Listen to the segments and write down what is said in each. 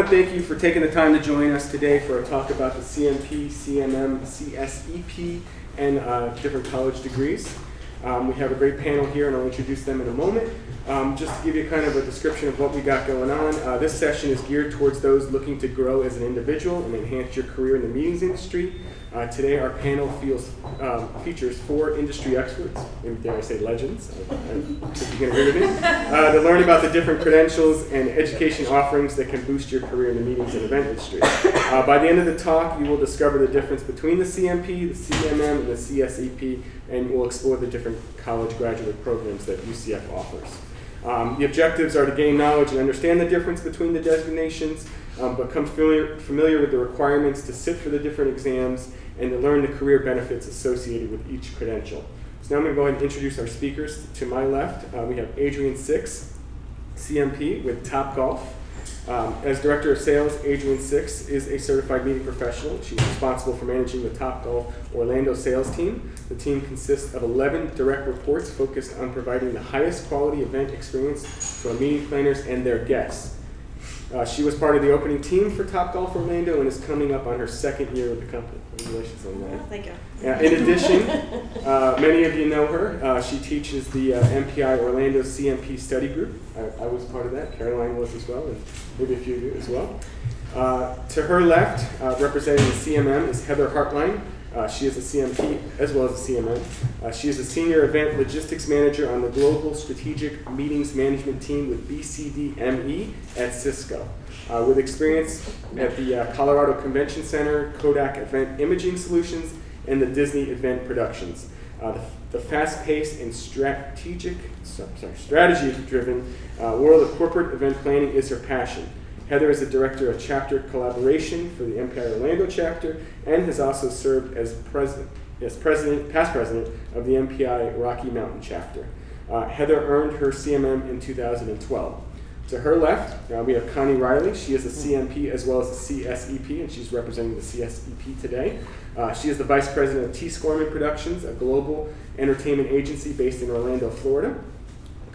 want to thank you for taking the time to join us today for a talk about the CMP, CMM, CSEP, and uh, different college degrees. Um, we have a great panel here, and I'll introduce them in a moment. Um, just to give you kind of a description of what we got going on, uh, this session is geared towards those looking to grow as an individual and enhance your career in the meetings industry. Uh, today, our panel feels, um, features four industry experts, maybe dare I say legends, I, to agree with me, uh, to learn about the different credentials and education offerings that can boost your career in the meetings and event industry. Uh, by the end of the talk, you will discover the difference between the CMP, the CMM, and the CSEP, and we'll explore the different college graduate programs that UCF offers. Um, the objectives are to gain knowledge and understand the difference between the designations, um, become familiar, familiar with the requirements to sit for the different exams, and to learn the career benefits associated with each credential. So now I'm going to go ahead and introduce our speakers. To my left, uh, we have Adrian Six, CMP with Top Golf. Um, as Director of Sales, Adrian Six is a certified meeting professional. She's responsible for managing the Top Golf Orlando sales team. The team consists of 11 direct reports focused on providing the highest quality event experience to our meeting planners and their guests. Uh, she was part of the opening team for Top Golf Orlando and is coming up on her second year with the company. Congratulations on that. Oh, thank you. Uh, in addition, uh, many of you know her. Uh, she teaches the uh, MPI Orlando CMP study group. I, I, was part of that. Caroline was as well, and maybe a few of you as well. Uh, to her left, uh, representing the CMM, is Heather Hartline. Uh, she is a CMP as well as a CMM. Uh, she is a senior event logistics manager on the Global Strategic Meetings Management Team with BCDME at Cisco. Uh, with experience at the uh, Colorado Convention Center, Kodak Event Imaging Solutions, and the Disney Event Productions. Uh, the, the fast-paced and strategic, sorry, strategy-driven uh, world of corporate event planning is her passion. Heather is the director of chapter collaboration for the MPI Orlando chapter and has also served as president, as president, past president of the MPI Rocky Mountain chapter. Uh, Heather earned her CMM in 2012. To her left, uh, we have Connie Riley. She is a CMP as well as a CSEP, and she's representing the CSEP today. Uh, she is the vice president of T. Skorman Productions, a global entertainment agency based in Orlando, Florida.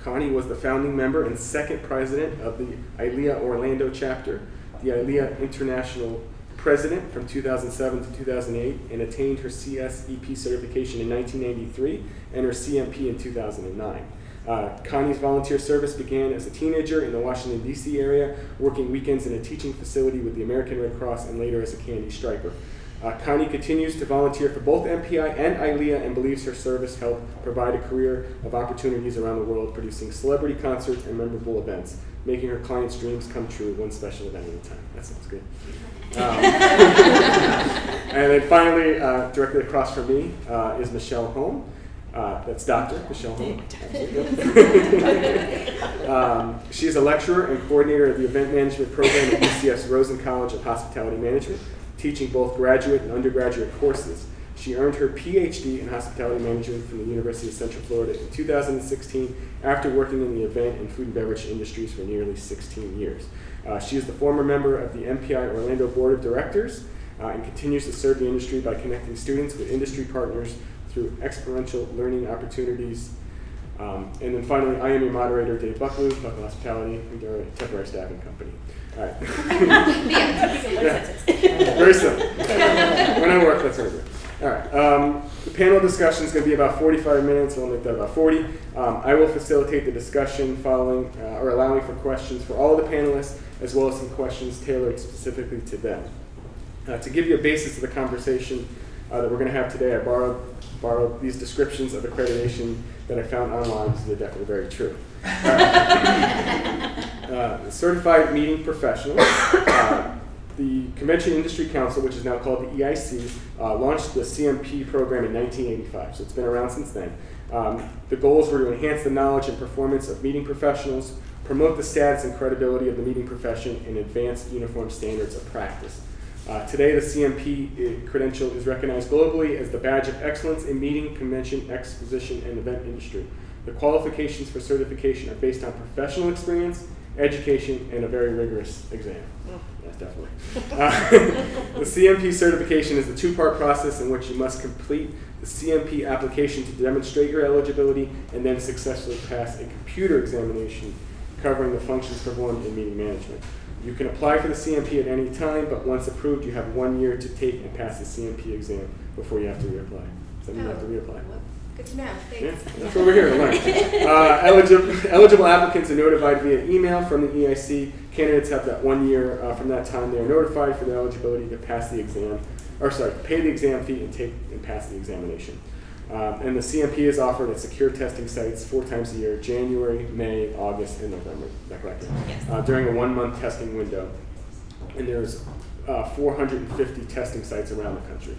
Connie was the founding member and second president of the ILEA Orlando chapter, the ILEA International president from 2007 to 2008, and attained her CSEP certification in 1993 and her CMP in 2009. Uh, Connie's volunteer service began as a teenager in the Washington, D.C. area, working weekends in a teaching facility with the American Red Cross and later as a candy striper. Uh, Connie continues to volunteer for both MPI and ILEA and believes her service helped provide a career of opportunities around the world, producing celebrity concerts and memorable events, making her clients' dreams come true one special event at a time. That sounds good. Um, and then finally, uh, directly across from me uh, is Michelle Holm. Uh, that's Dr. Michelle Holm. um, she's a lecturer and coordinator of the event management program at UCF's Rosen College of Hospitality Management teaching both graduate and undergraduate courses. She earned her PhD in hospitality management from the University of Central Florida in 2016 after working in the event and food and beverage industries for nearly 16 years. Uh, she is the former member of the MPI Orlando Board of Directors uh, and continues to serve the industry by connecting students with industry partners through experiential learning opportunities. Um, and then finally, I am your moderator, Dave Bucklew, Bucklew Hospitality, we are a temporary staffing company. All right. yeah. Very simple. when I work, that's what I do. All right. Um, the panel discussion is going to be about 45 minutes. We'll make that about 40. Um, I will facilitate the discussion following uh, or allowing for questions for all of the panelists, as well as some questions tailored specifically to them. Uh, to give you a basis of the conversation uh, that we're going to have today, I borrowed, borrowed these descriptions of accreditation that I found online, they're definitely very true. Uh, certified meeting professional. Uh, the Convention Industry Council, which is now called the EIC, uh, launched the CMP program in 1985, so it's been around since then. Um, the goals were to enhance the knowledge and performance of meeting professionals, promote the status and credibility of the meeting profession, and advance uniform standards of practice. Uh, today, the CMP credential is recognized globally as the badge of excellence in meeting, convention, exposition, and event industry. The qualifications for certification are based on professional experience, education, and a very rigorous exam. Oh. Yes, definitely. Uh, the CMP certification is a two part process in which you must complete the CMP application to demonstrate your eligibility and then successfully pass a computer examination covering the functions performed in meeting management. You can apply for the CMP at any time, but once approved, you have one year to take and pass the CMP exam before you have to reapply. So you have to reapply. Well, Good to know, Yeah, thanks. that's what we're here to learn. Uh, eligible, eligible applicants are notified via email from the EIC. Candidates have that one year uh, from that time. They are notified for their eligibility to pass the exam, or sorry, pay the exam fee and take and pass the examination. Um, and the CMP is offered at secure testing sites four times a year: January, May, August, and November. Is that correct? Yes. Uh, during a one-month testing window, and there's uh, 450 testing sites around the country.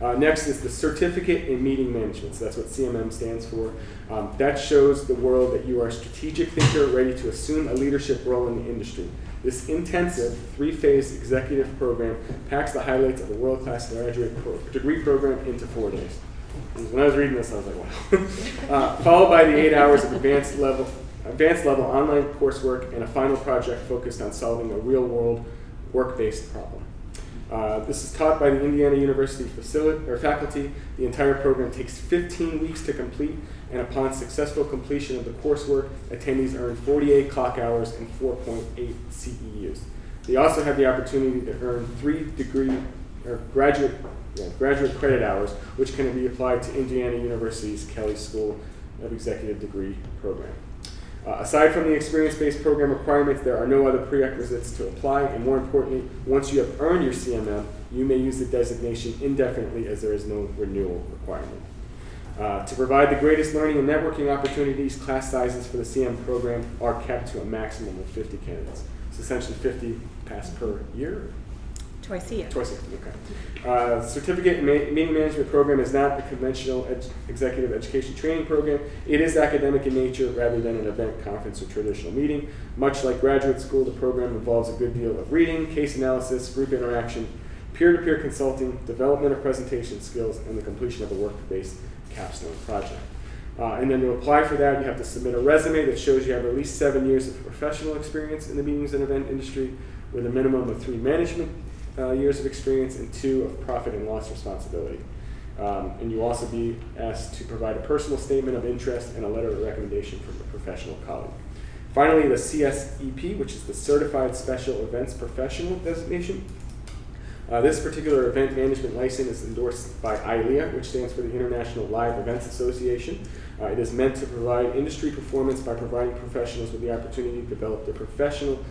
Uh, next is the Certificate in Meeting Management. So that's what CMM stands for. Um, that shows the world that you are a strategic thinker ready to assume a leadership role in the industry. This intensive three phase executive program packs the highlights of a world class graduate pro- degree program into four days. When I was reading this, I was like, wow. uh, followed by the eight hours of advanced level, advanced level online coursework and a final project focused on solving a real world work based problem. Uh, this is taught by the Indiana University facility, or faculty. The entire program takes 15 weeks to complete, and upon successful completion of the coursework, attendees earn 48 clock hours and 4.8 CEUs. They also have the opportunity to earn three degree or graduate yeah, graduate credit hours, which can be applied to Indiana University's Kelley School of Executive Degree program. Uh, aside from the experience-based program requirements, there are no other prerequisites to apply, and more importantly, once you have earned your CMM, you may use the designation indefinitely as there is no renewal requirement. Uh, to provide the greatest learning and networking opportunities, class sizes for the CM program are kept to a maximum of 50 candidates. It's essentially 50 pass per year, Twice a year. Twice a year, okay. Uh, certificate Ma- Meeting Management Program is not a conventional ed- executive education training program. It is academic in nature rather than an event, conference, or traditional meeting. Much like graduate school, the program involves a good deal of reading, case analysis, group interaction, peer-to-peer consulting, development of presentation skills, and the completion of a work-based capstone project. Uh, and then to apply for that, you have to submit a resume that shows you have at least seven years of professional experience in the meetings and event industry, with a minimum of three management uh, years of experience and two of profit and loss responsibility. Um, and you will also be asked to provide a personal statement of interest and a letter of recommendation from a professional colleague. Finally, the CSEP, which is the Certified Special Events Professional designation. Uh, this particular event management license is endorsed by ILEA, which stands for the International Live Events Association. Uh, it is meant to provide industry performance by providing professionals with the opportunity to develop their professional,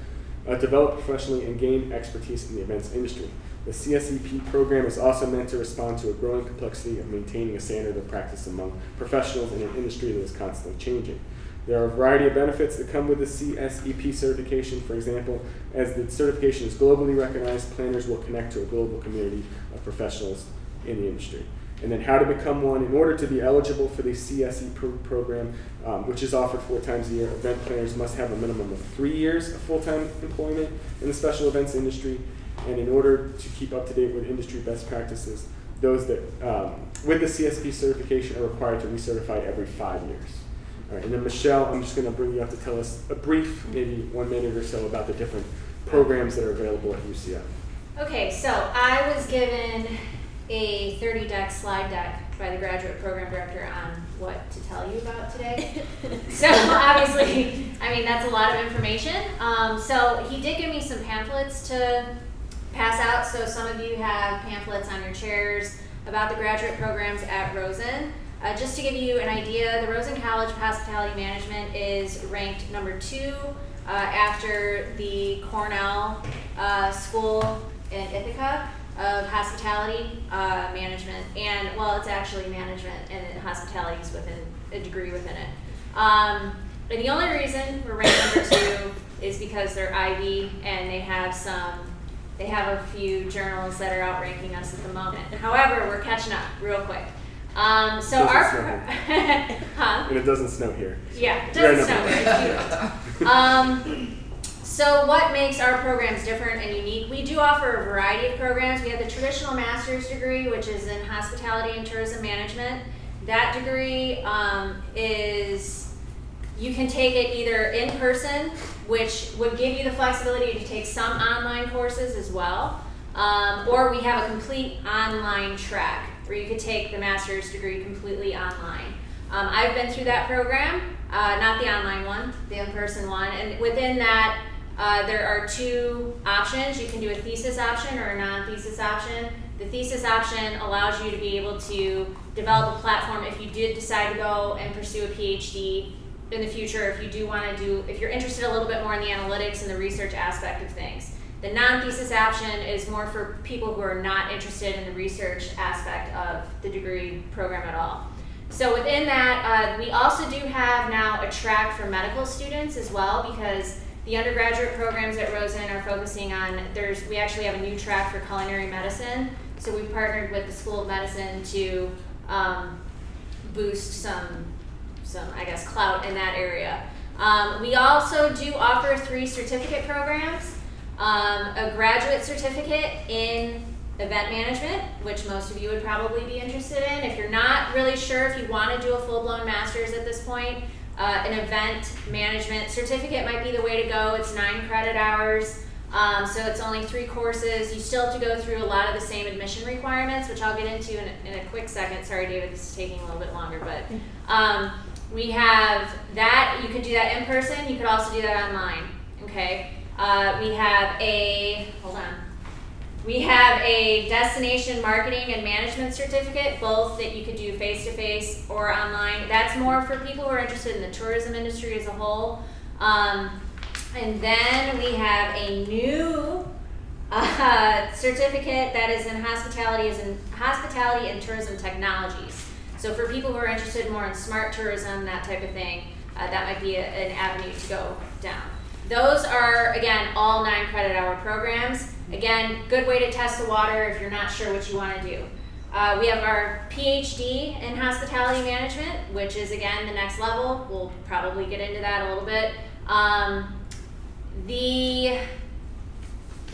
uh, develop professionally and gain expertise in the events industry. The CSEP program is also meant to respond to a growing complexity of maintaining a standard of practice among professionals in an industry that is constantly changing. There are a variety of benefits that come with the CSEP certification. For example, as the certification is globally recognized, planners will connect to a global community of professionals in the industry. And then how to become one. In order to be eligible for the CSE pro- program, um, which is offered four times a year, event planners must have a minimum of three years of full-time employment in the special events industry. And in order to keep up to date with industry best practices, those that um, with the CSP certification are required to recertify every five years. All right, and then Michelle, I'm just going to bring you up to tell us a brief, maybe one minute or so, about the different programs that are available at UCF. Okay, so I was given a 30 deck slide deck by the graduate program director on what to tell you about today. so obviously, I mean that's a lot of information. Um, so he did give me some pamphlets to pass out. So some of you have pamphlets on your chairs about the graduate programs at Rosen. Uh, just to give you an idea, the Rosen College of Hospitality Management is ranked number two uh, after the Cornell uh, School in Ithaca of Hospitality uh, Management. And, well, it's actually management and hospitality is within a degree within it. Um, and the only reason we're ranked number two is because they're Ivy and they have some, they have a few journals that are outranking us at the moment. However, we're catching up real quick. Um, so Doesn't our, snow huh? And it doesn't snow here. Yeah, it doesn't snow. Beautiful. um, so what makes our programs different and unique? We do offer a variety of programs. We have the traditional master's degree, which is in hospitality and tourism management. That degree um, is you can take it either in person, which would give you the flexibility to take some online courses as well, um, or we have a complete online track where you could take the master's degree completely online. Um, I've been through that program, uh, not the online one, the in-person one, and within that, Uh, there are two options. You can do a thesis option or a non-thesis option. The thesis option allows you to be able to develop a platform if you did decide to go and pursue a PhD in the future, if you do want to do, if you're interested a little bit more in the analytics and the research aspect of things. The non-thesis option is more for people who are not interested in the research aspect of the degree program at all. So within that, uh, we also do have now a track for medical students as well because the undergraduate programs at Rosen are focusing on, there's, we actually have a new track for culinary medicine. So we've partnered with the School of Medicine to um, boost some, some, I guess, clout in that area. Um, we also do offer three certificate programs. Um, a graduate certificate in event management, which most of you would probably be interested in. If you're not really sure if you want to do a full blown master's at this point, uh, an event management certificate might be the way to go. It's nine credit hours, um, so it's only three courses. You still have to go through a lot of the same admission requirements, which I'll get into in a, in a quick second. Sorry, David, this is taking a little bit longer, but um, we have that. You could do that in person. You could also do that online. Okay. Uh, we have a hold on. We have a destination marketing and management certificate, both that you could do face to face or online. That's more for people who are interested in the tourism industry as a whole. Um, and then we have a new uh, certificate that is in hospitality, is in hospitality and tourism technologies. So for people who are interested more in smart tourism, that type of thing, uh, that might be a, an avenue to go down. Those are again all nine credit hour programs. Again, good way to test the water if you're not sure what you want to do. Uh, we have our PhD in hospitality management, which is again the next level. We'll probably get into that a little bit. Um, the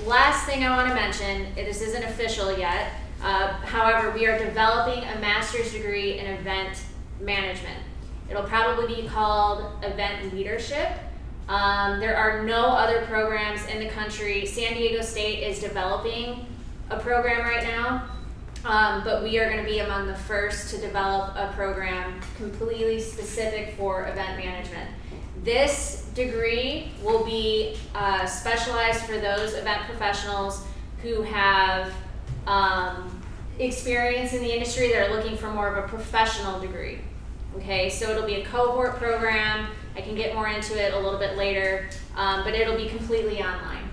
last thing I want to mention, this isn't official yet. Uh, however, we are developing a master's degree in event management. It'll probably be called event leadership. Um, there are no other programs in the country. San Diego State is developing a program right now, um, but we are going to be among the first to develop a program completely specific for event management. This degree will be uh, specialized for those event professionals who have um, experience in the industry that are looking for more of a professional degree. Okay, so it'll be a cohort program I can get more into it a little bit later, um, but it'll be completely online.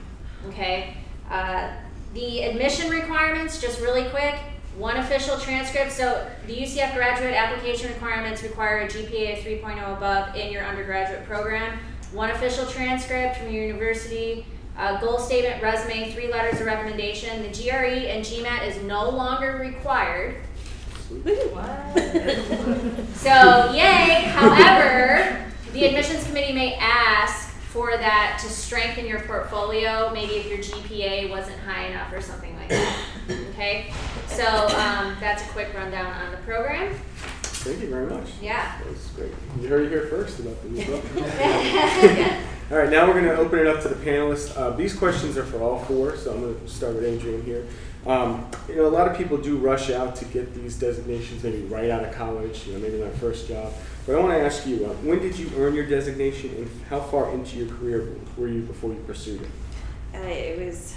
Okay. Uh, the admission requirements, just really quick. One official transcript. So the UCF graduate application requirements require a GPA of 3.0 above in your undergraduate program. One official transcript from your university. Uh, goal statement, resume, three letters of recommendation. The GRE and GMAT is no longer required. so, yay. However, the admissions committee may ask for that to strengthen your portfolio, maybe if your GPA wasn't high enough or something like that. Okay? So um, that's a quick rundown on the program. Thank you very much. Yeah. That was great. You heard it here first about the new book. all right, now we're going to open it up to the panelists. Uh, these questions are for all four, so I'm going to start with Adrian here. Um, you know, a lot of people do rush out to get these designations maybe right out of college, you know, maybe their first job. But I want to ask you, uh, when did you earn your designation and how far into your career were you before you pursued it? Uh, it was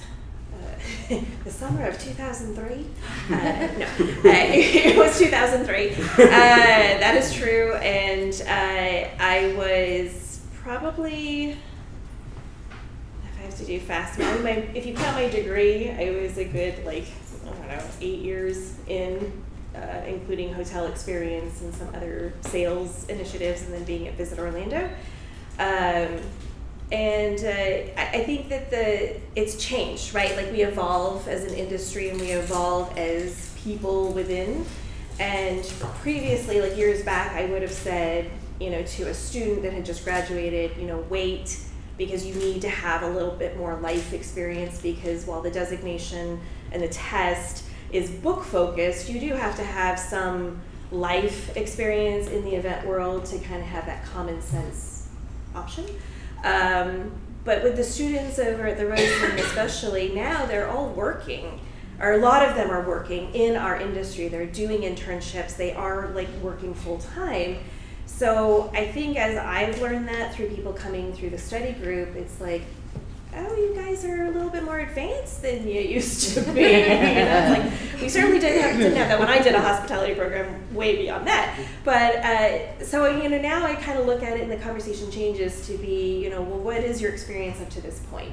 uh, the summer of 2003. Uh, no, uh, it was 2003. Uh, that is true. And uh, I was probably if I have to do fast. My, if you count my degree, I was a good like I don't know eight years in, uh, including hotel experience and some other sales initiatives, and then being at Visit Orlando. Um, and uh, I think that the it's changed, right? Like we evolve as an industry, and we evolve as people within. And previously, like years back, I would have said, you know, to a student that had just graduated, you know, wait because you need to have a little bit more life experience because while the designation and the test is book focused, you do have to have some life experience in the event world to kind of have that common sense option. Um, but with the students over at the Rosen, especially now, they're all working, or a lot of them are working in our industry. They're doing internships. They are like working full time. So I think as I've learned that through people coming through the study group, it's like oh, you guys are a little bit more advanced than you used to be. like, we certainly didn't have, didn't have that when I did a hospitality program way beyond that. But uh, so, you know, now I kind of look at it and the conversation changes to be, you know, well, what is your experience up to this point?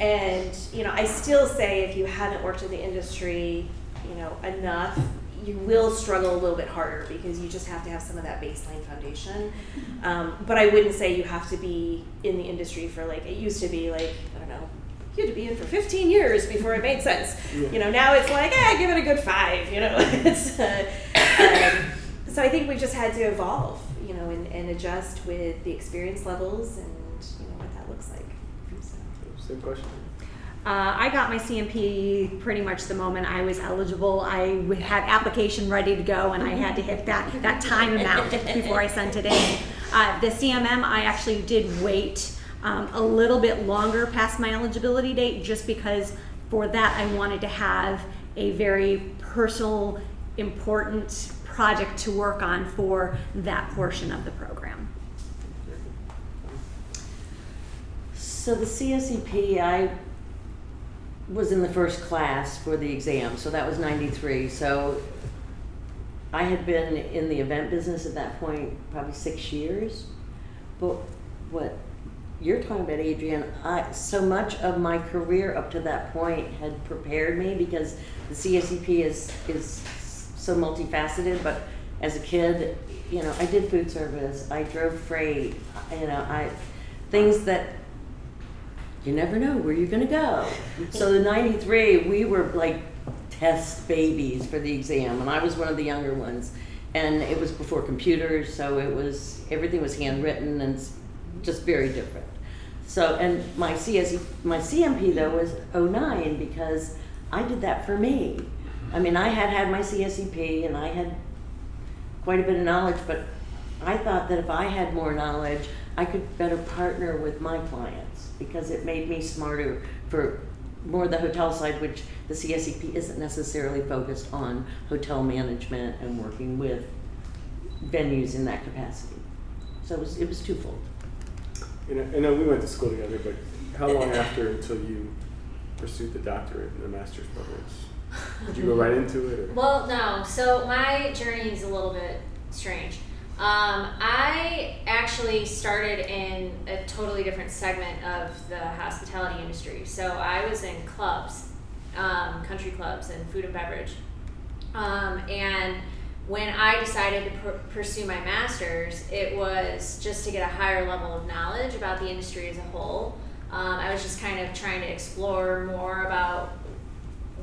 And, you know, I still say if you haven't worked in the industry, you know, enough, you will struggle a little bit harder because you just have to have some of that baseline foundation. Um, but I wouldn't say you have to be in the industry for like it used to be like don't know. You had to be in for 15 years before it made sense. Yeah. You know, now it's like, eh, give it a good five. You know, it's. Uh, um, so I think we've just had to evolve, you know, and, and adjust with the experience levels and you know what that looks like. So. Same question. Uh, I got my CMP pretty much the moment I was eligible. I had application ready to go, and I had to hit that that time amount before I sent it in. Uh, the CMM, I actually did wait um, a little bit longer past my eligibility date, just because for that I wanted to have a very personal, important project to work on for that portion of the program. So the CSEP, I was in the first class for the exam, so that was 93. So I had been in the event business at that point probably six years. But what you're talking about, Adrian, I, so much of my career up to that point had prepared me because the CSEP is, is so multifaceted. But as a kid, you know, I did food service, I drove freight, you know, I things that you never know where you're going to go. so the 93, we were like test babies for the exam, and I was one of the younger ones. And it was before computers, so it was everything was handwritten and just very different. So, and my CSE, my CMP though was 09 because I did that for me. I mean, I had had my CSEP and I had quite a bit of knowledge, but I thought that if I had more knowledge, I could better partner with my clients because it made me smarter for more the hotel side, which the CSEP isn't necessarily focused on hotel management and working with venues in that capacity. So it was, it was twofold. You know, I know we went to school together, but how long after until you pursued the doctorate and the master's programs? Did you go right into it? Or? Well, no. So my journey is a little bit strange. Um, I actually started in a totally different segment of the hospitality industry. So I was in clubs, um, country clubs, and food and beverage. Um, and when I decided to pr- pursue my master's, it was just to get a higher level of knowledge about the industry as a whole. Um, I was just kind of trying to explore more about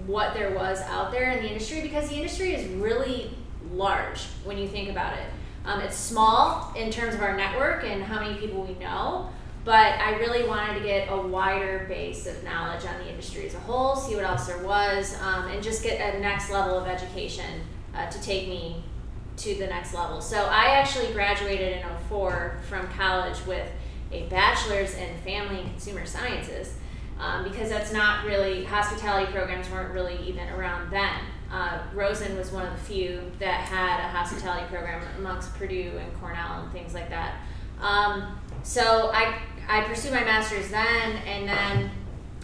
what there was out there in the industry because the industry is really large when you think about it. Um, it's small in terms of our network and how many people we know, but I really wanted to get a wider base of knowledge on the industry as a whole, see what else there was, um, and just get a next level of education uh, to take me to the next level. So I actually graduated in 04 from college with a bachelor's in family and consumer sciences um, because that's not really hospitality programs weren't really even around then. Uh, Rosen was one of the few that had a hospitality program amongst Purdue and Cornell and things like that. Um, so I I pursued my master's then, and then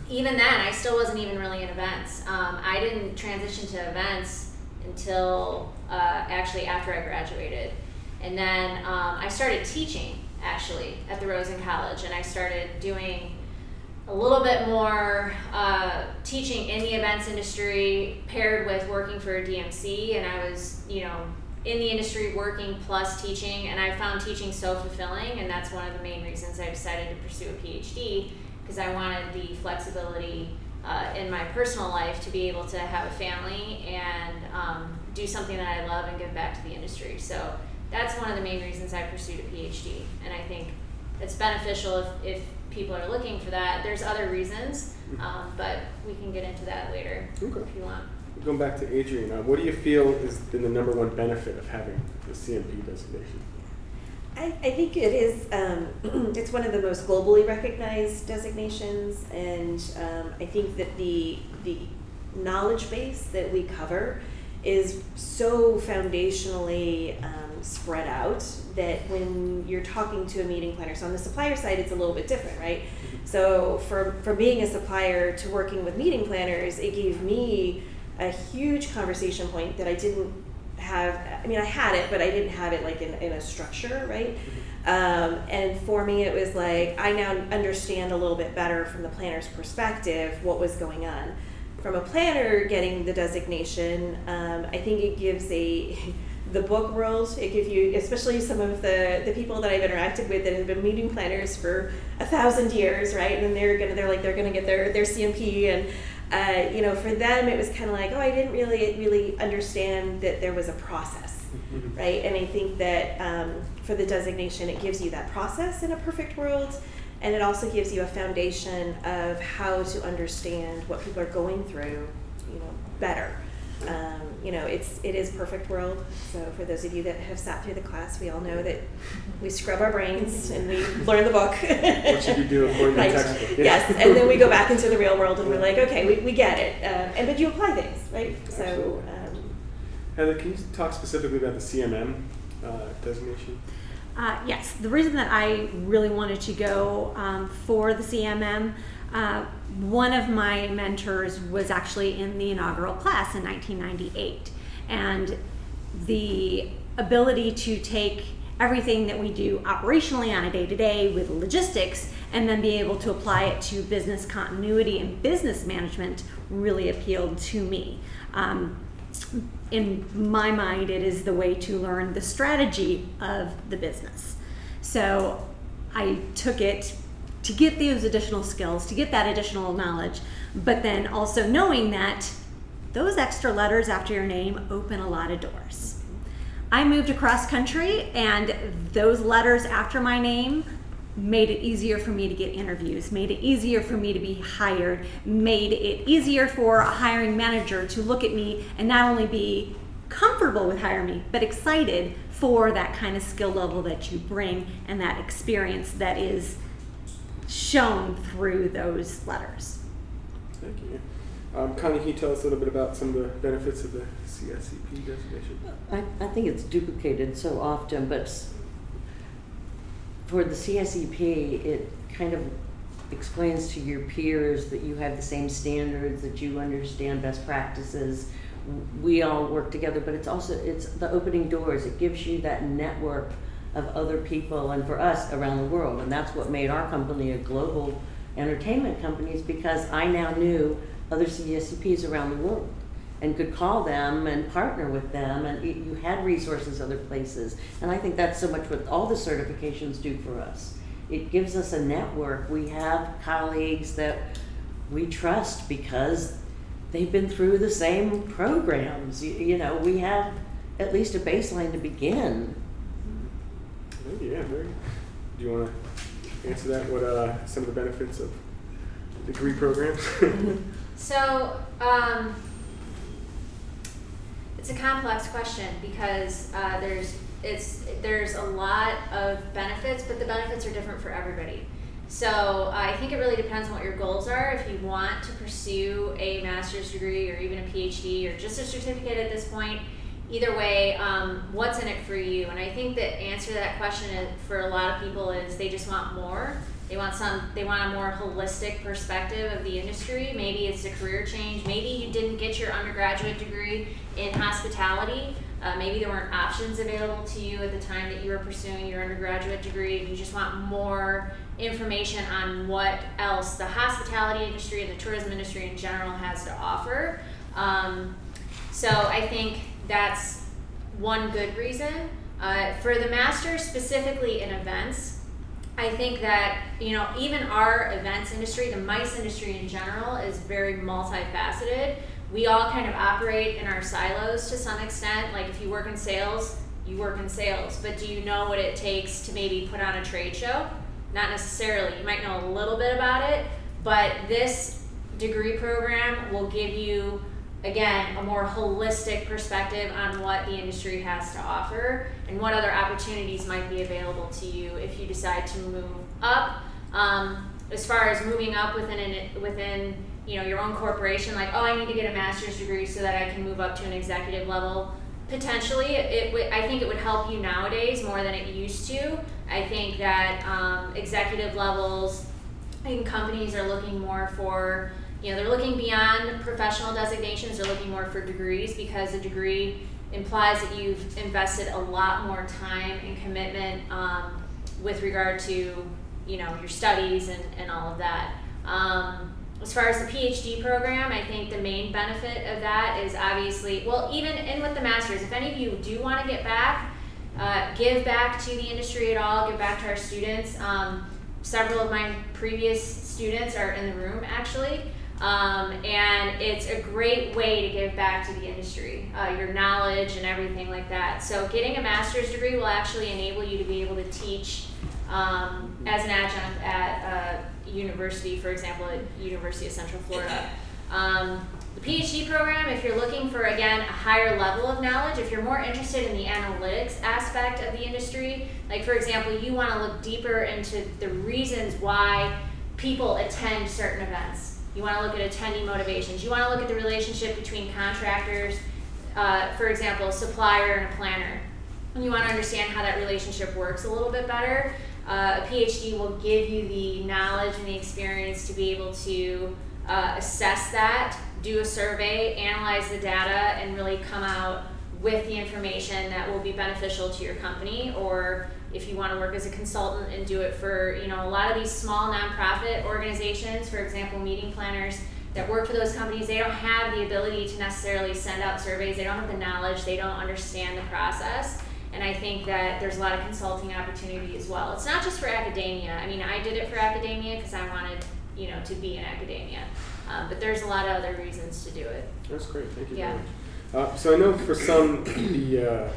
even then I still wasn't even really in events. Um, I didn't transition to events until uh, actually after I graduated, and then um, I started teaching actually at the Rosen College, and I started doing a little bit more uh, teaching in the events industry paired with working for a DMC, and I was, you know, in the industry working plus teaching, and I found teaching so fulfilling, and that's one of the main reasons I decided to pursue a PhD because I wanted the flexibility uh, in my personal life to be able to have a family and um, do something that I love and give back to the industry. So that's one of the main reasons I pursued a PhD, and I think it's beneficial if, if people are looking for that. There's other reasons, um, but we can get into that later Okay. if you want. Going back to Adrian, uh, what do you feel has been the number one benefit of having the CMP designation? I, I think it is, um, it's one of the most globally recognized designations, and um, I think that the, the knowledge base that we cover is so foundationally um, spread out that when you're talking to a meeting planner, so on the supplier side, it's a little bit different, right? So for from being a supplier to working with meeting planners, it gave me a huge conversation point that I didn't have. I mean, I had it, but I didn't have it like in, in a structure, right? Um, and for me, it was like I now understand a little bit better from the planner's perspective what was going on. From a planner getting the designation, um, I think it gives a the book world. It gives you, especially some of the the people that I've interacted with that have been meeting planners for a thousand years, right? And they're gonna, they're like, they're gonna get their their CMP, and uh, you know, for them, it was kind of like, oh, I didn't really really understand that there was a process, right? And I think that um, for the designation, it gives you that process in a perfect world. And it also gives you a foundation of how to understand what people are going through, you know, better. Um, you know, it's it is perfect world. So for those of you that have sat through the class, we all know that we scrub our brains and we learn the book. What should you do according to Right. the textbook? Yeah. Yes, and then we go back into the real world and we're like, okay, we, we get it. Um, and but you apply things, right? So um, Heather, can you talk specifically about the CMM uh, designation? Uh, yes, the reason that I really wanted to go um, for the CMM, uh, one of my mentors was actually in the inaugural class in 1998. And the ability to take everything that we do operationally on a day to day with logistics and then be able to apply it to business continuity and business management really appealed to me. Um, in my mind, it is the way to learn the strategy of the business. So I took it to get those additional skills, to get that additional knowledge, but then also knowing that those extra letters after your name open a lot of doors. I moved across country, and those letters after my name made it easier for me to get interviews, made it easier for me to be hired, made it easier for a hiring manager to look at me and not only be comfortable with hiring me, but excited for that kind of skill level that you bring and that experience that is shown through those letters. Thank you. Um, Connie, can you tell us a little bit about some of the benefits of the CSEP designation? I, I think it's duplicated so often, but for the CSEP, it kind of explains to your peers that you have the same standards, that you understand best practices. We all work together, but it's also it's the opening doors. It gives you that network of other people, and for us around the world, and that's what made our company a global entertainment company. Is because I now knew other CSEPs around the world and could call them and partner with them and you you had resources other places and i think that's so much what all the certifications do for us it gives us a network we have colleagues that we trust because they've been through the same programs you, you know we have at least a baseline to begin. Yeah, very. Do you want to answer that? What uh, some of the benefits of degree programs? So, um, it's a complex question because uh, there's it's there's a lot of benefits, but the benefits are different for everybody. So uh, I think it really depends on what your goals are. If you want to pursue a master's degree or even a PhD or just a certificate at this point, either way, um, what's in it for you? And I think the answer to that question is, for a lot of people is they just want more. They want some. They want a more holistic perspective of the industry. Maybe it's a career change. Maybe you didn't get your undergraduate degree in hospitality. Uh, maybe there weren't options available to you at the time that you were pursuing your undergraduate degree. You just want more information on what else the hospitality industry and the tourism industry in general has to offer. Um, so I think that's one good reason. Uh, for the master, specifically in events, I think that you know even our events industry, the MICE industry in general, is very multifaceted. We all kind of operate in our silos to some extent. Like if you work in sales, you work in sales, but do you know what it takes to maybe put on a trade show? Not necessarily. You might know a little bit about it, but this degree program will give you again a more holistic perspective on what the industry has to offer and what other opportunities might be available to you if you decide to move up. Um, as far as moving up within an, within you know your own corporation like oh i need to get a master's degree so that i can move up to an executive level. Potentially it, would i think it would help you nowadays more than it used to. I think that um, executive levels I think companies are looking more for, you know, they're looking beyond professional designations, they're looking more for degrees because a degree implies that you've invested a lot more time and commitment um, with regard to, you know, your studies and, and all of that. Um, as far as the PhD program, I think the main benefit of that is obviously, well, even in with the masters, if any of you do want to get back, uh, give back to the industry at all, give back to our students. Um, several of my previous students are in the room actually. Um, and it's a great way to give back to the industry, uh, your knowledge and everything like that. So, getting a master's degree will actually enable you to be able to teach um, as an adjunct at a university, for example, at University of Central Florida. Um, the PhD program, if you're looking for again a higher level of knowledge, if you're more interested in the analytics aspect of the industry, like for example, you want to look deeper into the reasons why people attend certain events you want to look at attendee motivations. You want to look at the relationship between contractors, uh, for example, supplier and a planner. And you want to understand how that relationship works a little bit better. Uh, a PhD will give you the knowledge and the experience to be able to uh, assess that, do a survey, analyze the data, and really come out with the information that will be beneficial to your company or if you want to work as a consultant and do it for you know a lot of these small nonprofit organizations for example meeting planners that work for those companies they don't have the ability to necessarily send out surveys they don't have the knowledge they don't understand the process and i think that there's a lot of consulting opportunity as well it's not just for academia i mean i did it for academia because i wanted you know to be in academia um, but there's a lot of other reasons to do it That's great. Thank you Yeah. very much. Uh, so I know for some the uh,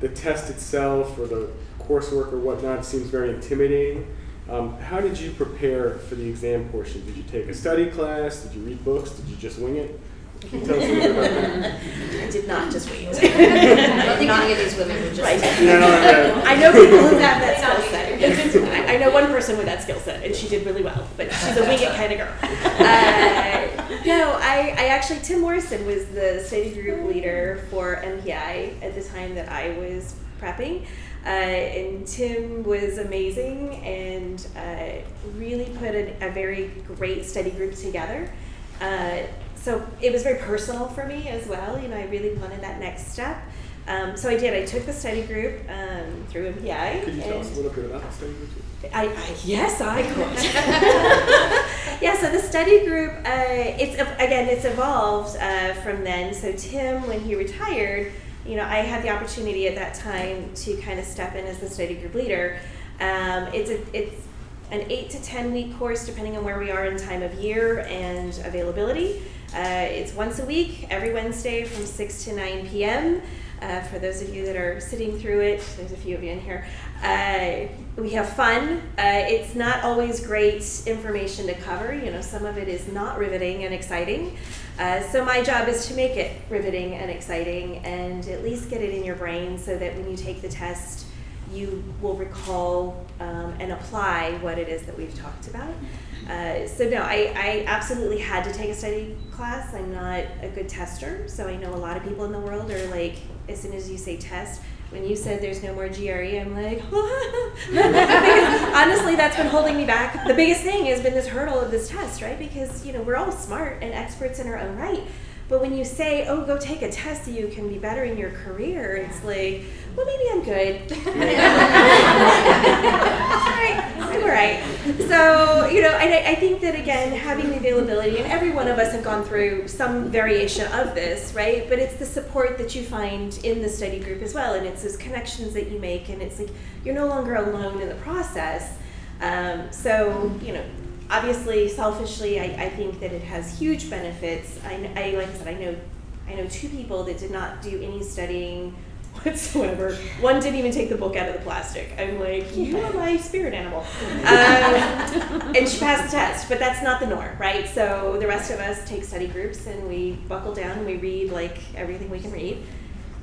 the test itself or the coursework or whatnot seems very intimidating. Um, how did you prepare for the exam portion? Did you take a study class? Did you read books? Did you just wing it? Can you tell us a little about that? I did not just wait. I don't think any of these women would just. Right. No, no, no. I know people who have that skill set. I, I know one person with that skill set, and she did really well, but she's a wing it kind of girl. Uh, no, I, I actually, Tim Morrison was the study group leader for MPI at the time that I was prepping. Uh, and Tim was amazing and uh, really put a, a very great study group together. Uh, so it was very personal for me as well. You know, I really wanted that next step. Um, so I did. I took the study group um, through MPI. Could you tell us a little bit about the study group? I, I yes, I could. yeah, so the study group, uh, it's again, it's evolved uh, from then. So Tim, when he retired, you know, I had the opportunity at that time to kind of step in as the study group leader. Um, it's a, it's an eight to ten week course, depending on where we are in time of year and availability. Uh, it's once a week, every Wednesday from six to nine p.m. Uh, for those of you that are sitting through it, there's a few of you in here. Uh, we have fun. Uh, it's not always great information to cover. You know, some of it is not riveting and exciting. Uh, so my job is to make it riveting and exciting, and at least get it in your brain so that when you take the test, you will recall um, and apply what it is that we've talked about. Uh, so no, I, I absolutely had to take a study class. I'm not a good tester, so I know a lot of people in the world are like, as soon as you say test, when you said there's no more GRE, I'm like, because honestly, that's been holding me back. The biggest thing has been this hurdle of this test, right? Because you know we're all smart and experts in our own right, but when you say, "Oh, go take a test so you can be better in your career," it's like, well, maybe I'm good. all right. So you know, and I, I think that again, having the availability, and every one of us have gone through some variation of this, right? But it's the support that you find in the study group as well, and it's those connections that you make, and it's like you're no longer alone in the process. Um, so you know, obviously, selfishly, I, I think that it has huge benefits. I, I like I said, I know, I know two people that did not do any studying whatsoever. One didn't even take the book out of the plastic. I'm like, you are my spirit animal. Um, and she passed the test, but that's not the norm, right? So the rest of us take study groups and we buckle down and we read like everything we can read,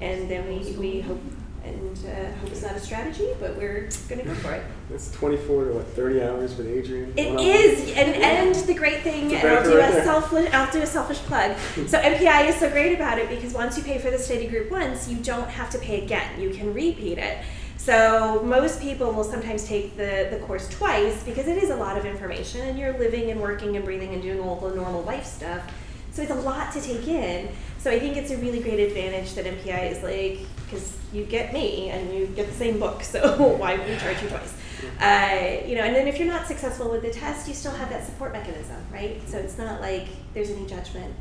and then we, we hope and uh, hope it's not a strategy, but we're gonna go for it. It's 24 to what 30 hours with Adrian. It one-on-one. is, and and the great thing, and I'll do right a there. selfish, I'll do a selfish plug. So MPI is so great about it because once you pay for the study group once, you don't have to pay again. You can repeat it. So most people will sometimes take the, the course twice because it is a lot of information and you're living and working and breathing and doing all the normal life stuff. So it's a lot to take in. So I think it's a really great advantage that MPI is like, because you get me and you get the same book, so why would we charge you twice? Uh, you know, and then if you're not successful with the test, you still have that support mechanism, right? So it's not like there's any judgment.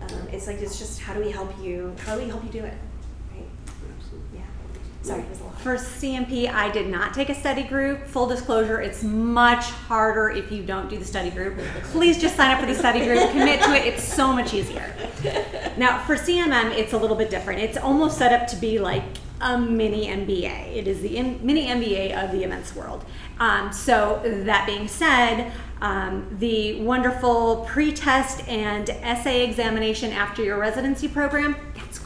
Um, it's like it's just how do we help you? How do we help you do it? Right? Absolutely. Yeah. Sorry, it was a lot. For CMP, I did not take a study group. Full disclosure, it's much harder if you don't do the study group. Please just sign up for the study group, commit to it. It's so much easier. Now, for CMM, it's a little bit different. It's almost set up to be like a mini MBA. It is the in, mini MBA of the events world. Um, so, that being said, um, the wonderful pre test and essay examination after your residency program, that's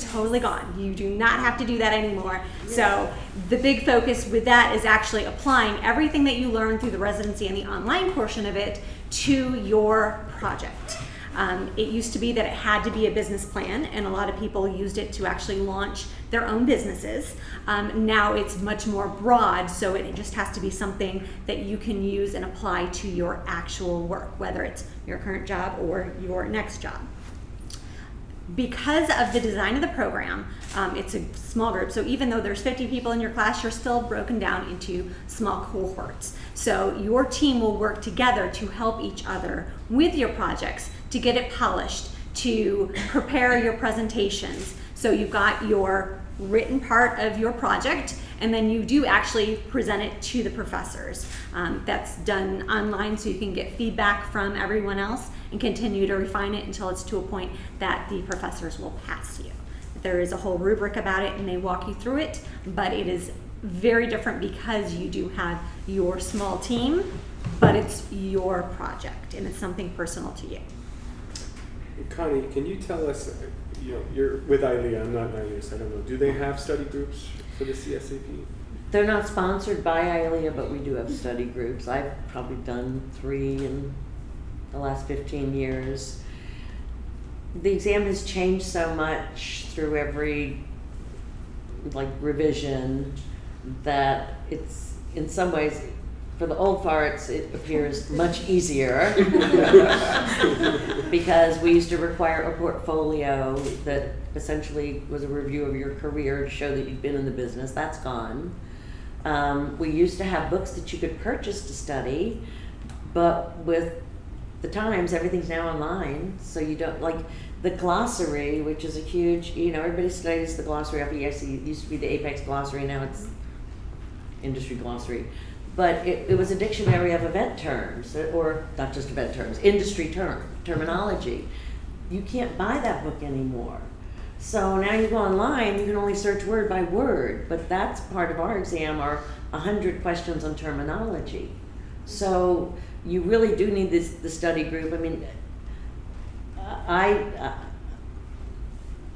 totally gone. You do not have to do that anymore. So the big focus with that is actually applying everything that you learn through the residency and the online portion of it to your project. Um, it used to be that it had to be a business plan, and a lot of people used it to actually launch their own businesses. Um, now it's much more broad, so it just has to be something that you can use and apply to your actual work, whether it's your current job or your next job because of the design of the program, um, it's a small group. So even though there's 50 people in your class, you're still broken down into small cohorts. So your team will work together to help each other with your projects to get it polished, to prepare your presentations. So you've got your written part of your project and then you do actually present it to the professors. Um, that's done online so you can get feedback from everyone else and continue to refine it until it's to a point that the professors will pass you. There is a whole rubric about it and they walk you through it, but it is very different because you do have your small team, but it's your project and it's something personal to you. Connie, can you tell us, you know, you're with ILEA, I'm not ILEA, so I don't know. Do they have study groups for the CSAP? They're not sponsored by ILEA, but we do have study groups. I've probably done three in the last 15 years. The exam has changed so much through every like revision that it's in some ways for the old farts it appears much easier. Because we used to require a portfolio that essentially was a review of your career to show that you'd been in the business. That's gone. Um, we used to have books that you could purchase to study but with the times everything's now online so you don't like the glossary which is a huge you know everybody studies the glossary of yes it used to be the APEX glossary now it's industry glossary. But it, it was a dictionary of event terms or not just event terms industry term terminology. You can't buy that book anymore. So now you go online you can only search word by word but that's part of our exam are 100 questions on terminology. So you really do need this the study group. I mean, I, uh,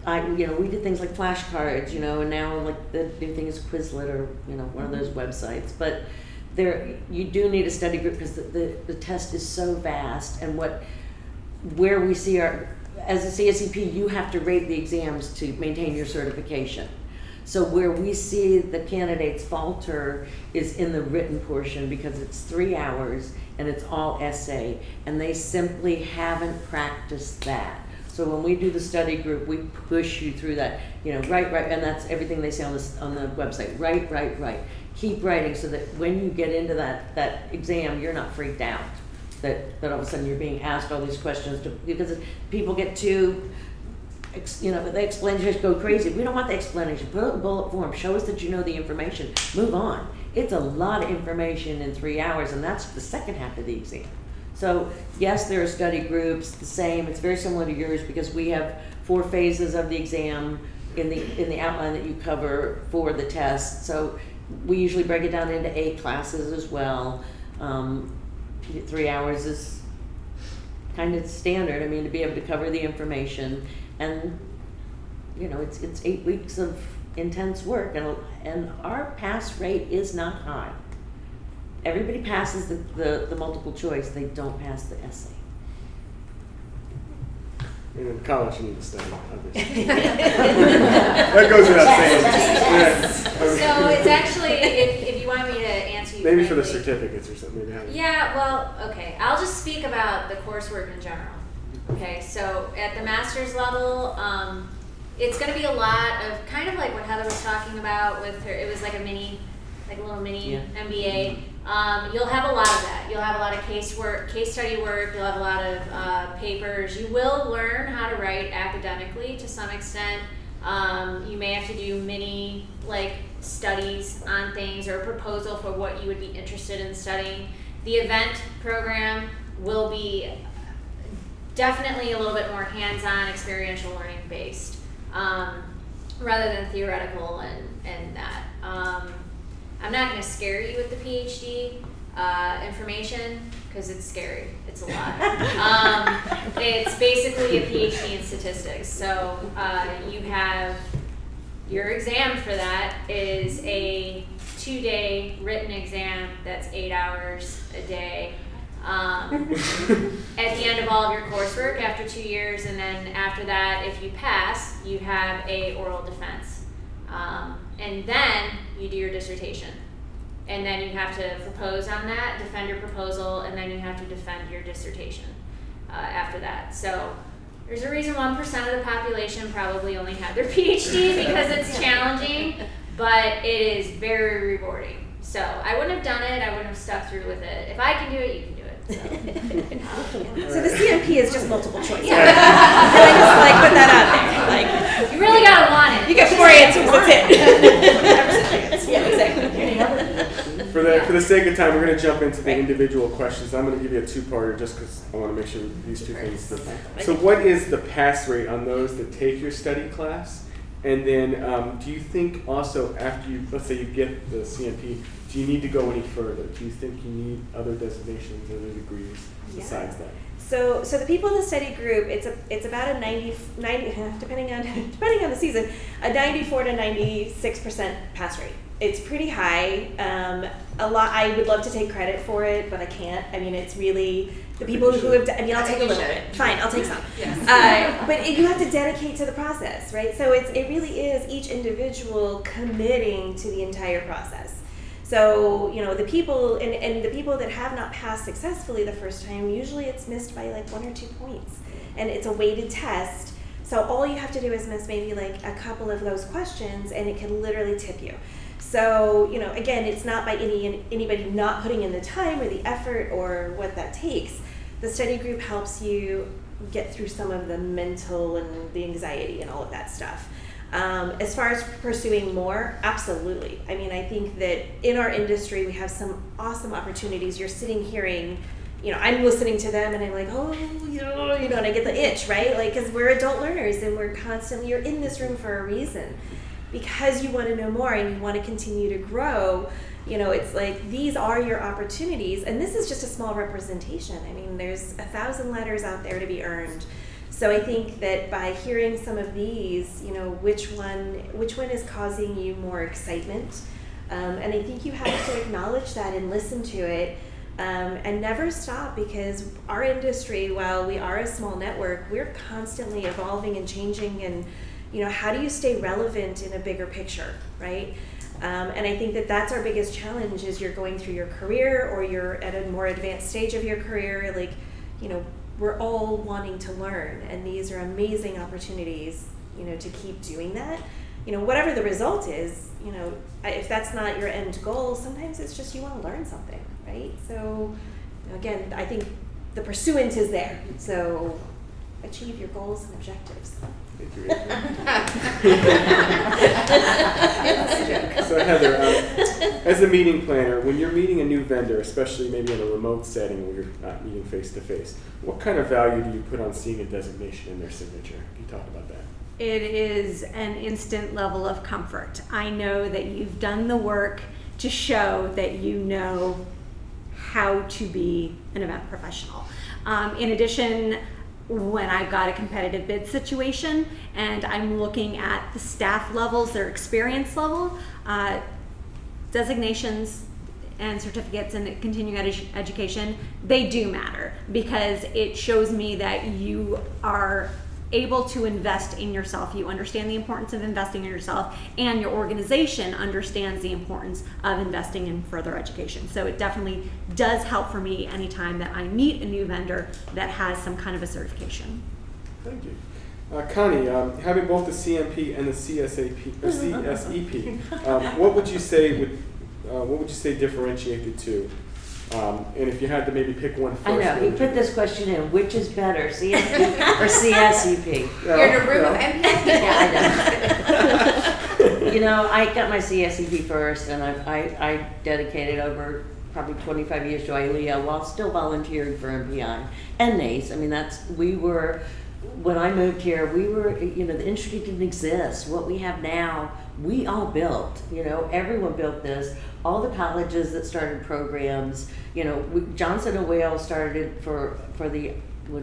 I, you know, we did things like flashcards, you know, and now like the new thing is Quizlet or you know one of those websites. But there, you do need a study group because the, the, the test is so vast, and what where we see our as a CSEP, you have to rate the exams to maintain your certification. So where we see the candidates falter is in the written portion because it's three hours and it's all essay, and they simply haven't practiced that. So when we do the study group, we push you through that. You know, write, write, and that's everything they say on the on the website. Write, write, write. Keep writing so that when you get into that that exam, you're not freaked out. That that all of a sudden you're being asked all these questions to, because people get too you know, the explanations go crazy. We don't want the explanation. Put it in bullet form. Show us that you know the information. Move on. It's a lot of information in three hours, and that's the second half of the exam. So yes, there are study groups. The same. It's very similar to yours because we have four phases of the exam in the in the outline that you cover for the test. So we usually break it down into eight classes as well. Um, three hours is kind of standard. I mean, to be able to cover the information and you know it's it's eight weeks of intense work and and our pass rate is not high everybody passes the, the, the multiple choice they don't pass the essay And in college, you need to study, obviously. that goes without saying. Yeah. So it's actually, if, if you want me to answer you Maybe for the certificates or something. Maybe have it. Yeah, well, okay. I'll just speak about the coursework in general. Okay, so at the master's level, um, it's going to be a lot of kind of like what Heather was talking about with her. It was like a mini, like a little mini Yeah. MBA. Um, you'll have a lot of that. You'll have a lot of case work, case study work. You'll have a lot of uh, papers. You will learn how to write academically to some extent. Um, you may have to do mini like studies on things or a proposal for what you would be interested in studying. The event program will be definitely a little bit more hands-on, experiential learning based, um, rather than theoretical and and that. Um, I'm not going to scare you with the PhD uh, information because it's scary. It's a lot. um, it's basically a PhD in statistics. So uh, you have your exam for that is a two-day written exam that's eight hours a day. Um, at the end of all of your coursework after two years, and then after that, if you pass, you have a oral defense, um, and then you do your dissertation, and then you have to propose on that, defend your proposal, and then you have to defend your dissertation uh, after that. So there's a reason one percent of the population probably only had their PhD because it's challenging, but it is very rewarding. So I wouldn't have done it. I wouldn't have stuck through with it. If I can do it, you can do it. So. So the CMP is just multiple choice. Yeah. and I just like put that out there. Like You really gotta want it. you get four answers. That's it. yeah, exactly. For the, for the sake of time, we're going to jump into the individual questions. I'm going to give you a two-parter just because I want to make sure these two things. So, what is the pass rate on those that take your study class? And then, um, do you think also after you, let's say you get the CMP, do you need to go any further? Do you think you need other designations, other degrees besides that? So, so the people in the study group, it's a, it's about a 90, 90 depending on, depending on the season, a 94 to 96 percent pass rate. It's pretty high. Um, a lot. I would love to take credit for it, but I can't. I mean, it's really the people who have. I mean, I'll take a you little should. bit. Fine, I'll take some. Yes. Uh, but it, you have to dedicate to the process, right? So it's it really is each individual committing to the entire process. So you know the people and, and the people that have not passed successfully the first time usually it's missed by like one or two points, and it's a weighted test. So all you have to do is miss maybe like a couple of those questions, and it can literally tip you. So you know again, it's not by any anybody not putting in the time or the effort or what that takes. The study group helps you get through some of the mental and the anxiety and all of that stuff. Um, as far as pursuing more, absolutely. I mean, I think that in our industry, we have some awesome opportunities. You're sitting hearing, you know, I'm listening to them and I'm like, oh, you know, you know, and I get the itch, right? Like, because we're adult learners and we're constantly, you're in this room for a reason because you want to know more and you want to continue to grow. You know, it's like these are your opportunities, and this is just a small representation. I mean, there's a thousand letters out there to be earned. So I think that by hearing some of these, you know, which one which one is causing you more excitement, um, and I think you have to acknowledge that and listen to it, um, and never stop because our industry, while we are a small network, we're constantly evolving and changing. And you know, how do you stay relevant in a bigger picture, right? Um, and I think that that's our biggest challenge is you're going through your career or you're at a more advanced stage of your career, like, you know, we're all wanting to learn and these are amazing opportunities you know to keep doing that. You know whatever the result is you know if that's not your end goal sometimes it's just you want to learn something right? So again i think the pursuant is there so achieve your goals and objectives Thank you, Adrian. so Heather, um, as a meeting planner, when you're meeting a new vendor, especially maybe in a remote setting where you're not meeting face to face, what kind of value do you put on seeing a designation in their signature? Can you talk about that? It is an instant level of comfort. I know that you've done the work to show that you know how to be an event professional. Um, in addition, when I've got a competitive bid situation and I'm looking at the staff levels, their experience level, uh, designations and certificates and continuing edu- education, they do matter because it shows me that you are able to invest in yourself. You understand the importance of investing in yourself, and your organization understands the importance of investing in further education. So it definitely does help for me anytime that I meet a new vendor that has some kind of a certification. Thank you. Uh, Connie, um, having both the CMP and the CSAP or CSEP, um, what would you say would uh, what would you say differentiate the two? Um, and if you had to maybe pick one first, I know, what he would put this question in, which is better, CSP or CSEP? Well, You're in a room well, of MPs. Yeah, I know. You know, I got my CSEP first, and I, I, I dedicated over probably 25 years to ILEA while still volunteering for MPI and NACE. I mean, that's, we were, when I moved here, we were, you know, the industry didn't exist. What we have now, we all built, you know, everyone built this. All the colleges that started programs, you know, we, Johnson and Wales started for, for the, when,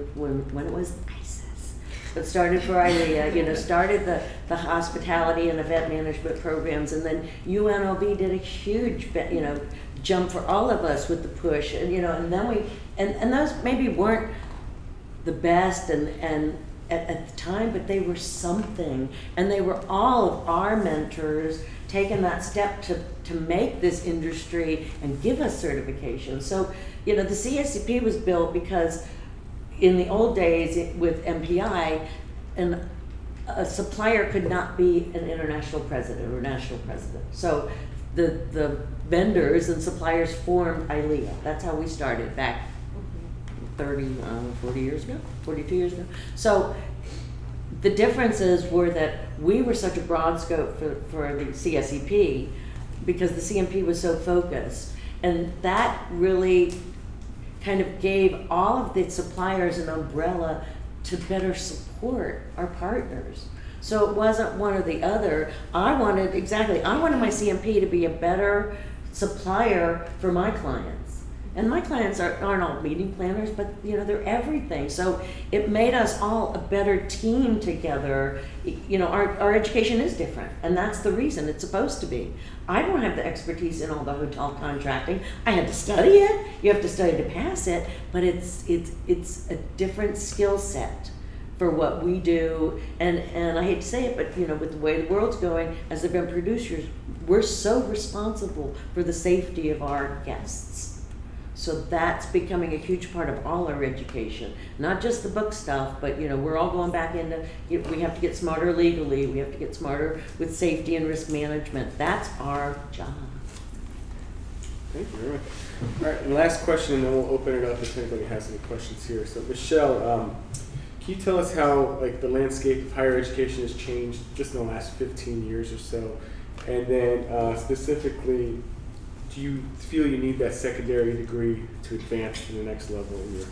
when it was ISES. It started for ILEA, you know, started the, the hospitality and event management programs, and then UNLV did a huge, you know, jump for all of us with the push, and you know, and then we, and, and those maybe weren't the best and, and at, at the time, but they were something. And they were all of our mentors taking that step to, to make this industry and give us certification. So, you know, the CSEP was built because in the old days with MPI, and a supplier could not be an international president or national president. So the, the vendors and suppliers formed ILEA. That's how we started back 30, um, 40 years ago, 42 years ago. So the differences were that we were such a broad scope for, for the CSEP because the CMP was so focused. And that really kind of gave all of the suppliers an umbrella to better support our partners. So it wasn't one or the other. I wanted, exactly, I wanted my CMP to be a better supplier for my clients. And my clients are, aren't all meeting planners, but you know, they're everything. So it made us all a better team together. You know, our, our education is different, and that's the reason it's supposed to be. I don't have the expertise in all the hotel contracting. I had to study it. You have to study to pass it, but it's it's it's a different skill set for what we do. And and I hate to say it, but you know, with the way the world's going, as event producers, we're so responsible for the safety of our guests. So that's becoming a huge part of all our education, not just the book stuff, but you know, we're all going back into, we have to get smarter legally, we have to get smarter with safety and risk management. That's our job. Thank you very much. All right, and last question, and then we'll open it up if anybody has any questions here. So, Michelle, um, can you tell us how like the landscape of higher education has changed just in the last 15 years or so? And then uh, specifically, do you feel you need that secondary degree to advance to the next level in your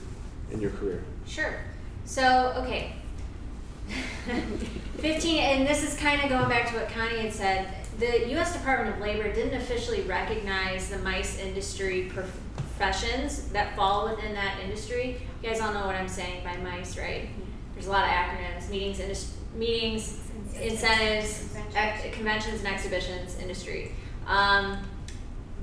in your career? Sure. So, okay. 15, and this is kind of going back to what Connie had said. The U.S. Department of Labor didn't officially recognize the MICE industry professions that fall within that industry. You guys all know what I'm saying by MICE, right? There's a lot of acronyms: meetings, indus- meetings, incentives, ex- conventions, and exhibitions industry. Um,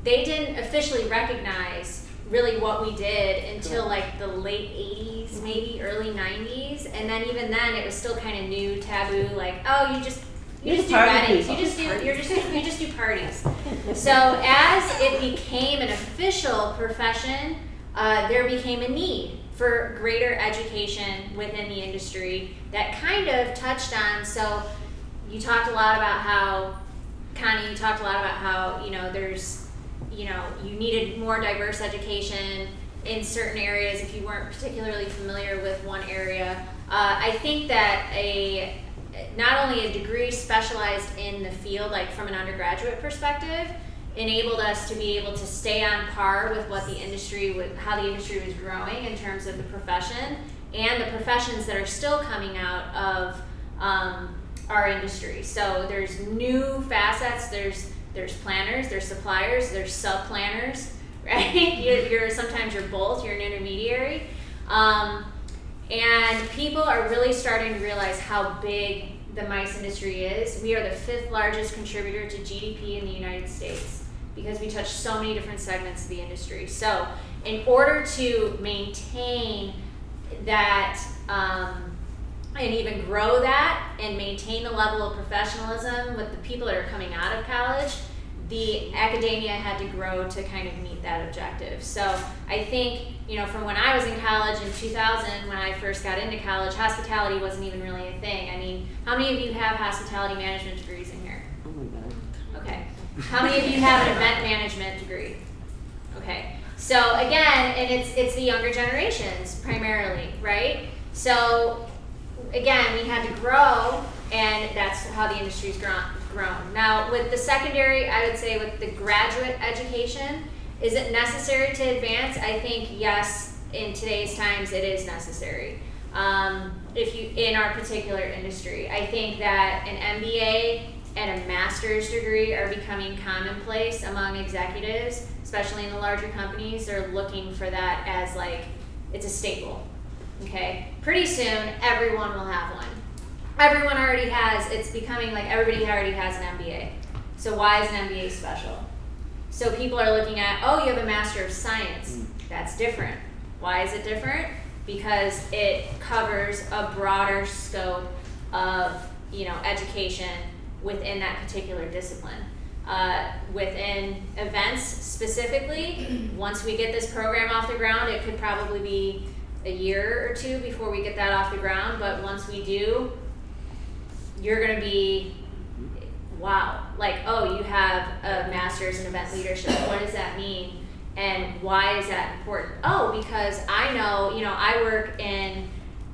they didn't officially recognize really what we did until like the late 80s maybe early 90s and then even then it was still kind of new taboo like oh you just you You're just do weddings. people. you just do you're just you just do parties. So as it became an official profession uh, there became a need for greater education within the industry that kind of touched on so you talked a lot about how Connie, you talked a lot about how you know there's you know you needed more diverse education in certain areas if you weren't particularly familiar with one area. Uh, I think that a not only a degree specialized in the field, like from an undergraduate perspective, enabled us to be able to stay on par with what the industry would, how the industry was growing in terms of the profession and the professions that are still coming out of um, our industry. So there's new facets. There's there's planners, there's suppliers, there's sub planners, right? You're, you're sometimes you're both. You're an intermediary, um, and people are really starting to realize how big the MICE industry is. We are the fifth largest contributor to GDP in the United States because we touch so many different segments of the industry. So, in order to maintain that um, and even grow that and maintain the level of professionalism with the people that are coming out of college, the academia had to grow to kind of meet that objective. So I think, you know, from when I was in college in 2000, when I first got into college, hospitality wasn't even really a thing. I mean, how many of you have hospitality management degrees in here? Oh my God. Okay. How many of you have an event management degree? Okay. So again, and it's it's the younger generations primarily, right? So again, we had to grow, and that's how the industry's grown. Grown. Now, with the secondary, I would say with the graduate education, is it necessary to advance? I think yes. In today's times, it is necessary. Um, if you in our particular industry, I think that an MBA and a master's degree are becoming commonplace among executives, especially in the larger companies. They're looking for that as like it's a staple. Okay, pretty soon everyone will have one. Everyone already has. It's becoming like everybody already has an MBA. So why is an MBA special? So people are looking at, oh, you have a Master of Science. That's different. Why is it different? Because it covers a broader scope of you know education within that particular discipline. Uh, within events specifically, once we get this program off the ground, it could probably be a year or two before we get that off the ground. But once we do, you're going to be wow, like, oh, you have a master's in event leadership. What does that mean? And why is that important? Oh, because I know, you know, I work in,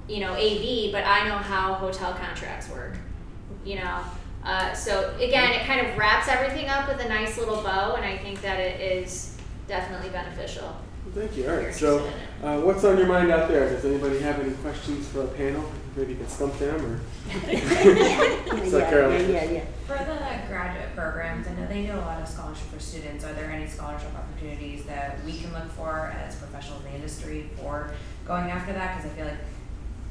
you know, AV, but I know how hotel contracts work, you know. Uh, so again, it kind of wraps everything up with a nice little bow, and I think that it is definitely beneficial. Thank you. All So, uh, what's on your mind out there? Does anybody have any questions for our panel? Maybe you can stump them, or It's Yeah, Carolyn. yeah, yeah, yeah. For the graduate programs, I know they do a lot of scholarship for students. Are there any scholarship opportunities that we can look for as professionals in the industry for going after that? Because I feel like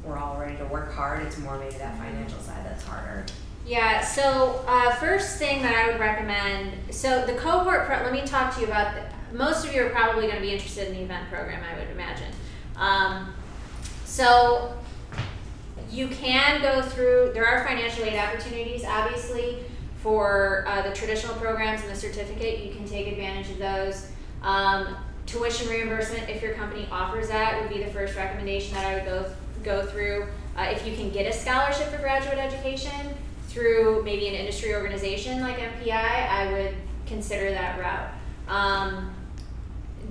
we're all ready to work hard. It's more maybe that financial side that's harder. Yeah, so uh, first thing that I would recommend, so the cohort, pro- let me talk to you about, the, most of you are probably going to be interested in the event program, I would imagine. Um, so you can go through, there are financial aid opportunities, obviously, for uh, the traditional programs and the certificate. You can take advantage of those. Um, tuition reimbursement, if your company offers that, would be the first recommendation that I would go, go through. Uh, if you can get a scholarship for graduate education through maybe an industry organization like MPI, I would consider that route. Um,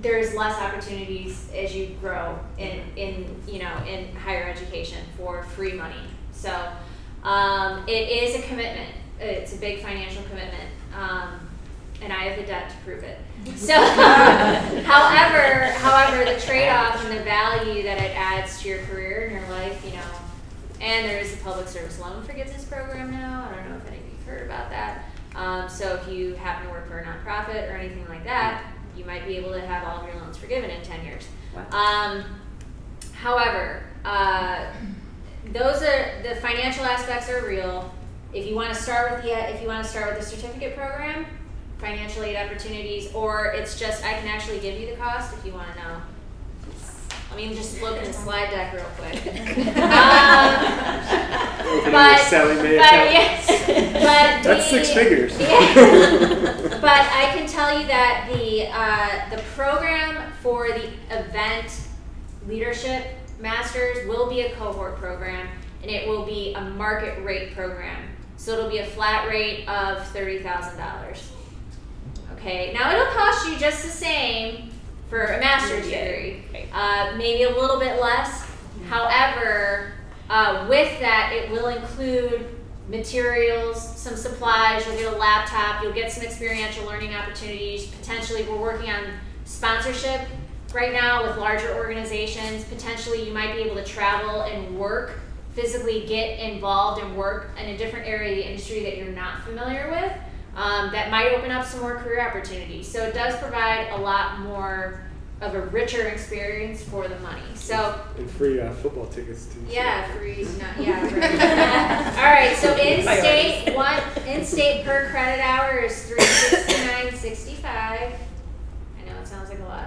there's less opportunities as you grow in, in you know in higher education for free money. So um, it is a commitment. It's a big financial commitment, um, and I have the debt to prove it. So, however, however, the trade-off and the value that it adds to your career and your life, you know, and there is a public service loan forgiveness program now. I don't know if any of you've heard about that. Um, so if you happen to work for a nonprofit or anything like that, you might be able to have all of your loans forgiven in 10 years. Um, however, uh, those are the financial aspects are real. If you want to start with the if you want to start with the certificate program, financial aid opportunities, or it's just I can actually give you the cost if you want to know. I mean, just look in the slide deck real quick. um, But- Sallie Mae but account? yes, but That's the- six figures. Yeah. but I can tell you that the uh, the program for the event leadership masters will be a cohort program, and it will be a market rate program. So it'll be a flat rate of thirty thousand dollars. Okay. Now it'll cost you just the same for a master's degree, uh, maybe a little bit less. However, uh, with that, it will include materials, some supplies. You'll get a laptop. You'll get some experiential learning opportunities. Potentially, we're working on sponsorship right now with larger organizations. Potentially, you might be able to travel and work, physically get involved and work in a different area of the industry that you're not familiar with. Um, that might open up some more career opportunities. So it does provide a lot more of a richer experience for the money. So and free uh, football tickets too. so- yeah, free. Not, yeah. Right. All right. So in state one in state per credit hour is three sixty nine sixty five. I know it sounds like a lot.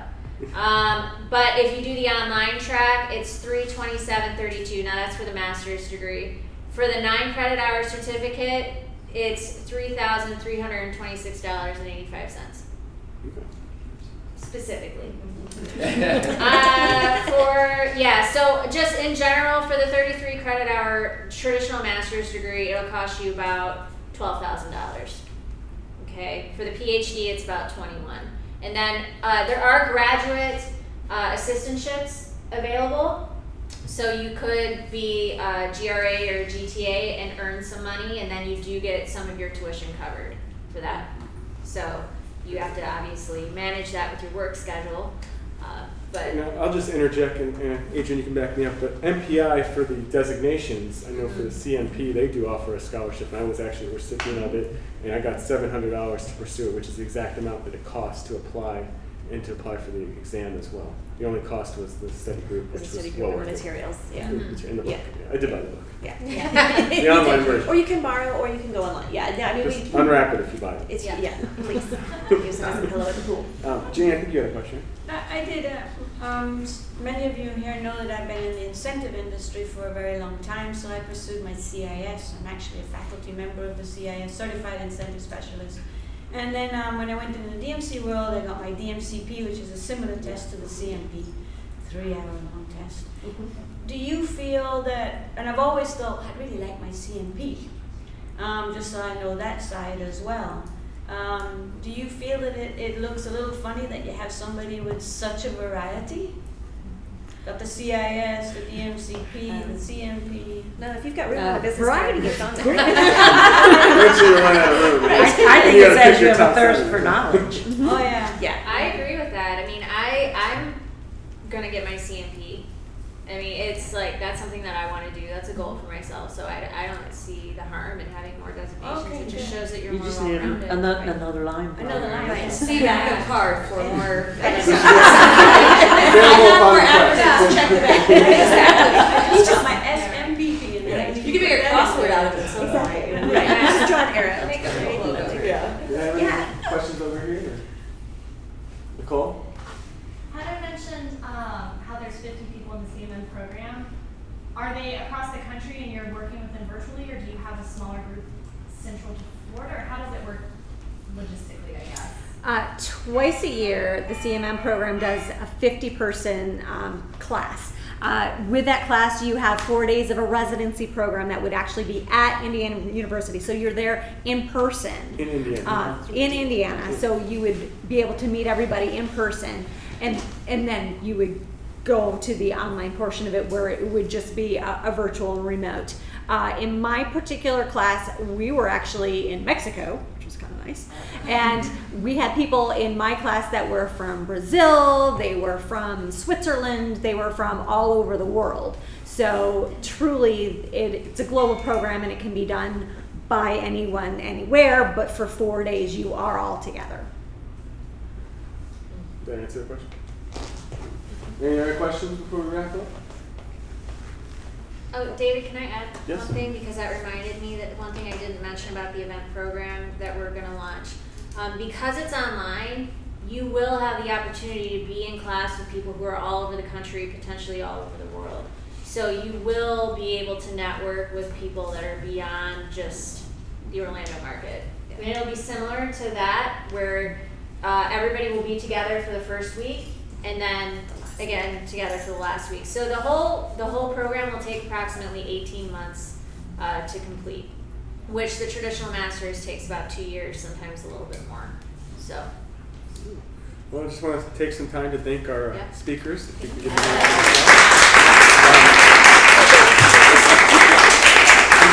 Um, but if you do the online track, it's three twenty seven thirty two. Now that's for the master's degree. For the nine credit hour certificate, it's three thousand three hundred and twenty six dollars and eighty five cents specifically. uh, for yeah, so just in general for the 33 credit hour traditional master's degree, it'll cost you about twelve thousand dollars. Okay, for the PhD, it's about 21, and then uh, there are graduate uh, assistantships available. So you could be uh, GRA or GTA and earn some money, and then you do get some of your tuition covered for that. So you have to obviously manage that with your work schedule. Uh, but I'll just interject, and, and Adrian, you can back me up. But MPI for the designations, I know for the CMP, they do offer a scholarship, and I was actually a recipient of it, and I got seven hundred dollars to pursue it, which is the exact amount that it costs to apply and to apply for the exam as well. The only cost was the study group, The which study was group well and the worth it. materials, yeah. Which- In the book, Yeah. yeah. I did buy the book. Yeah. The online version. Or you can borrow, or you can go online. Yeah, yeah. I mean, Just we. unwrap it if you buy it. It's Yeah. yeah. please use it as a pillow at the pool. Um, Jeannie, I think you had a question. I I did. Uh, um, s- many of you here know that I've been in the incentive industry for a very long time, so I pursued my CIS. I'm actually a faculty member of the CIS, Certified Incentive Specialist. And then um, when I went into the DMC world, I got my DMCP, which is a similar test to the CMP, three-hour-long test. Do you feel that? And I've always thought I'd really like my CMP, um, just so I know that side as well. Um, do you feel that it, it looks a little funny that you have somebody with such a variety? Got the CIS, the DMCP, Um, the CMP. No, if you've got room Uh, on the business variety card, is it's on great. there. Eventually, you'll run out of room. I, I think you it says you have a thirst for knowledge. Oh yeah. yeah. I agree with that. I mean, I I'm gonna get my CMP. I mean, it's like that's something that I want to do. That's a goal for myself. So I, I don't see the harm in having more designations. Okay, it just good. shows that you're You more just need an- well-rounded. another, another line. Another line. Right. See back of card for more. Available upon request. Check the back. I just got my SMBP in there. You can make a crossword out of it. So Exactly. Right. Just draw an arrow. Make a little logo. Yeah. Do you have any Yeah. questions over here? or- Nicole? Heather mentioned um, how there's 50 people in the CMM program. Are they across the country and you're working with them virtually, or do you have a smaller group central to Florida, or how does it work logistically, I guess? Uh, twice a year, the CMM program does a 50 person um, class. Uh, with that class, you have four days of a residency program that would actually be at Indiana University. So you're there in person. In Indiana. Uh, in Indiana. So you would be able to meet everybody in person. And, and then you would go to the online portion of it where it would just be a, a virtual and remote. Uh, in my particular class, we were actually in Mexico, which was kind of nice. And we had people in my class that were from Brazil, they were from Switzerland, they were from all over the world. So truly, it, it's a global program and it can be done by anyone, anywhere, but for four days you are all together. Did I answer the question? Any other questions before we wrap up? Oh, David, can I add Yes. one thing because that reminded me that one thing I didn't mention about the event program that we're going to launch. Um, because it's online, you will have the opportunity to be in class with people who are all over the country, potentially all over the world. So you will be able to network with people that are beyond just the Orlando market. And it'll be similar to that, where uh, everybody will be together for the first week, and then again together for the last week. So the whole the whole program will take approximately 18 months uh, to complete, which the traditional masters takes about two years, sometimes a little bit more. So Well, I just want to take some time to thank our uh, speakers. If you give them